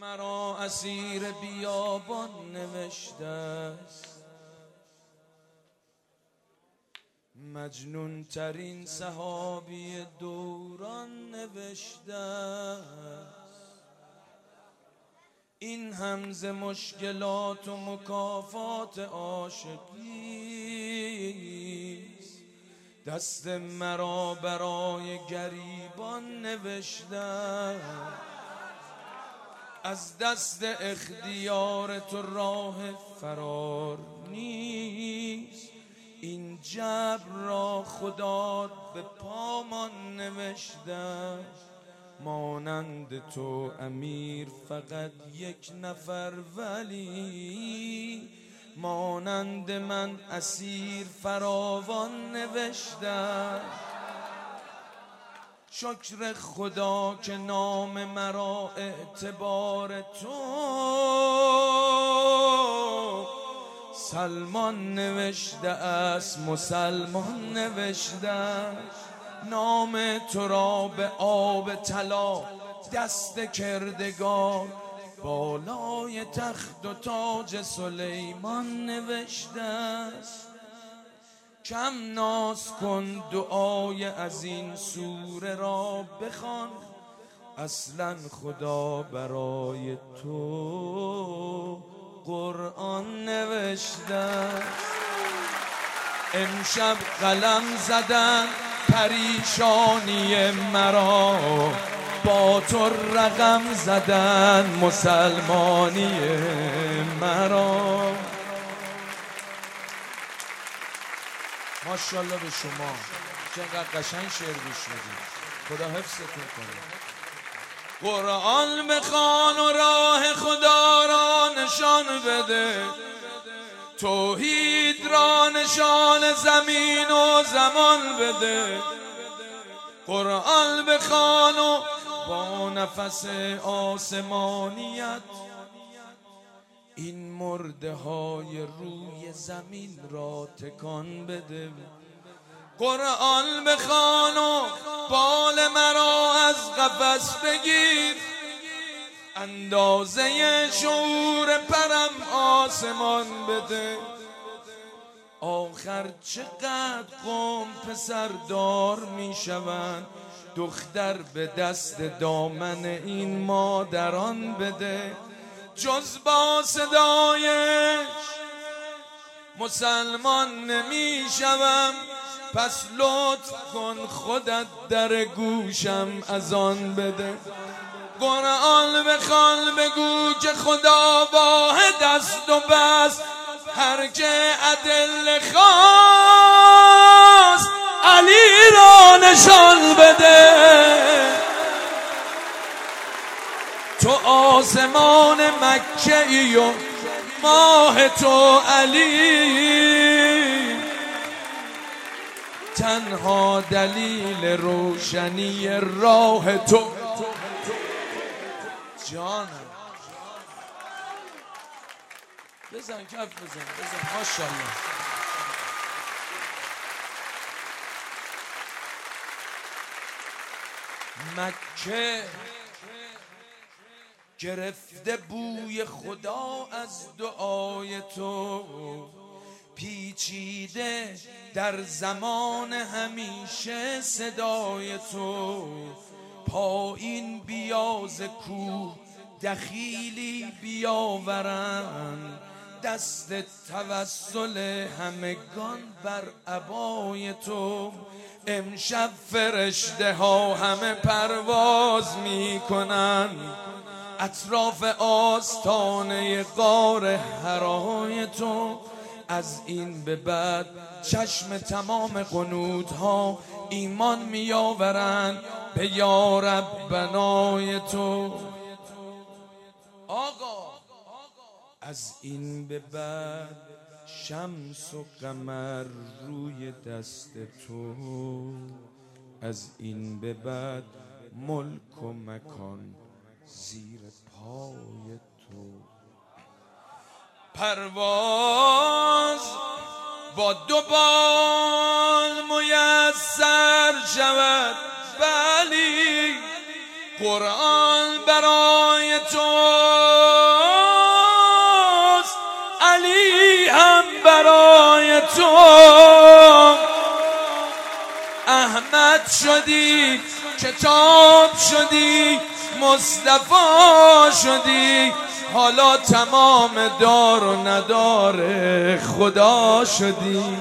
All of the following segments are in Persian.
مرا اسیر بیابان نوشته است. مجنون ترین صحابی دوران نوشته است. این همز مشکلات و مکافات عاشقی دست مرا برای گریبان نوشته از دست اختیار تو راه فرار نیست. این جبر را خدا به پامان نوشته. مانند تو امیر فقط یک نفر ولی مانند من اسیر فراوان نوشته. شکر خدا که نام مرا اعتبار تو. سلمان نوشته است مسلمان نوشته نام تو را به آب طلا دست کردگار. بالای تخت و تاج سلیمان نوشته است. کم ناز کن دعای از این سوره را بخوان. اصلا خدا برای تو قرآن نوشته. امشب قلم زدن پریشانی مرا. با تو رقم زدن مسلمانی مرا. ماشاءالله به شما. چقدر قشنگ شعر گوش می‌دید. خدا حفظتون کنه. قرآن بخوان و راه خدا را نشان بده. توحید را نشان زمین و زمان بده. قرآن بخوان و با نفس آسمانیت این مرده های روی زمین را تکان بده. قرآن بخوان و بال مرا از قفس بگیر. اندازه شعور پرم آسمان بده. آخر چقدر قوم پسر دار می شوند. دختر به دست دامن این مادران بده. جز با صدایش مسلمان نمی شوم پس لطف کن خودت در گوشم از آن بده. قرآن بخوان بگو که خدا واحد است و بس. هر که عدل خواست علی را نشان بده. تو آسمان مکه ای و ماه تو علی. تنها دلیل روشنی راه تو. جانم. بزن کف بزن بزن. ماشاءالله. مکه گرفته بوی خدا از دعای تو. پیچیده در زمان همیشه صدای تو. پایین بیاز کوه دخیلی بیاورند دست توسل همگان بر عبای تو. امشب فرشته ها همه پرواز می‌کنن. اطراف آستانه قار هرای تو از این به بعد چشم تمام قنود ها ایمان میآورند به یارب بنای تو. آقا از این به بعد شمس و قمر روی دست تو. از این به بعد ملک و مکان زیر پای تو. پرواز با دو بال میسر شود ولی قرآن برای تو علی هم برای تو. احمد شدی کتاب شدی مصطفی شدی. حالا تمام دار و ندار خدا شدی.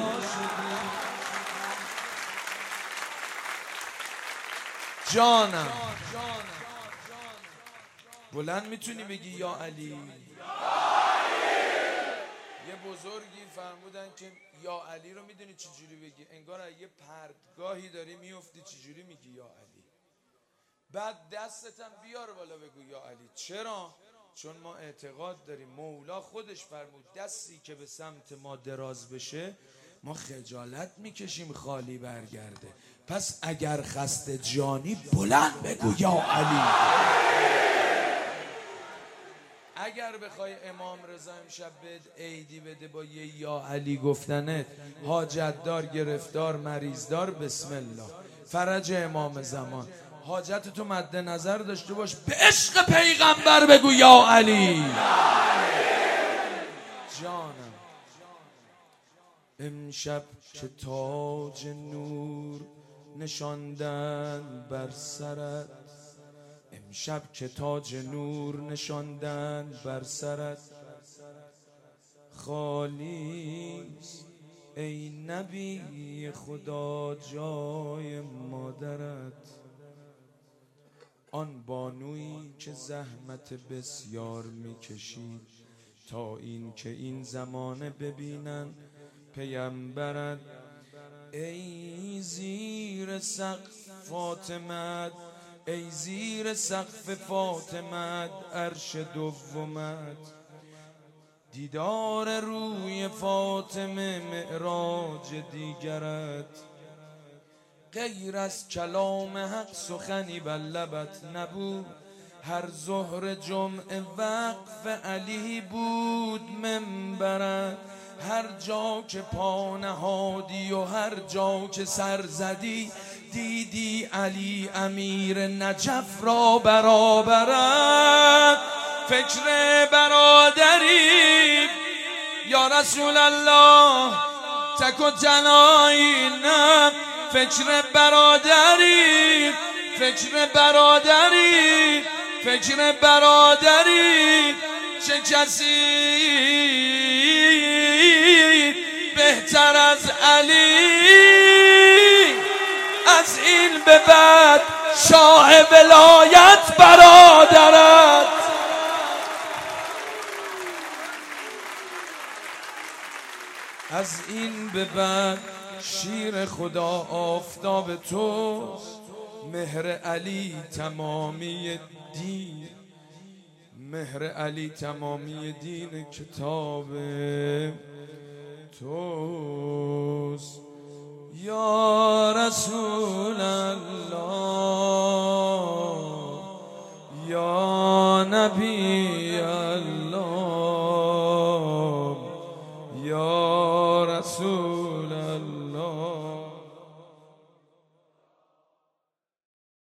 جانم. بلند می‌تونی بگی یا علی؟ یه بزرگی فرمودن که یا علی رو می‌دونی چجوری بگی؟ انگار یه پردگاهی داری میفتی چجوری میگی یا علی؟ بعد دستتم بیار بالا بگو یا علی. چرا؟ چون ما اعتقاد داریم. مولا خودش فرمود دستی که به سمت ما دراز بشه ما خجالت می‌کشیم خالی برگرده. پس اگر خسته جانی بلند بگو یا علی. اگر بخوای امام رضا امشب بد عیدی بده با یه یا علی گفتنت حاجت دار گرفتار مریضدار بسم الله. فرج امام زمان. حاجت تو مد نظر داشته باش. به عشق پیغمبر بگو یا علی. جانم. امشب که تاج نور نشاندن بر سرت. امشب که تاج نور نشاندن بر سرت. خالی ای نبی خدا جای مادرت. آن بانویی که زحمت بسیار می‌کشید تا این که این زمانه ببینن پیمبرد ای زیر سقف فاطمت ای زیر سقف فاطمت عرش دومت. دیدار روی فاطمه معراج دیگرت. غیر از کلام حق سخنی بر لبت نبود. هر ظهر جمعه وقف علی بود منبرت. هر جا که پا نهادی و هر جا که سر زدی دیدی علی امیر نجف را برابرد. فکر برادری یا رسول الله تک و تنایی نه. فکر برادری فکر برادری فکر برادری چه کسی بهتر از علی. از این به بعد شاه ولایت برادرت. از این به بعد شیر خدا آفتاب تو مهر علی تمامی دین مهر علی تمامی دین کتاب توست. یا رسول الله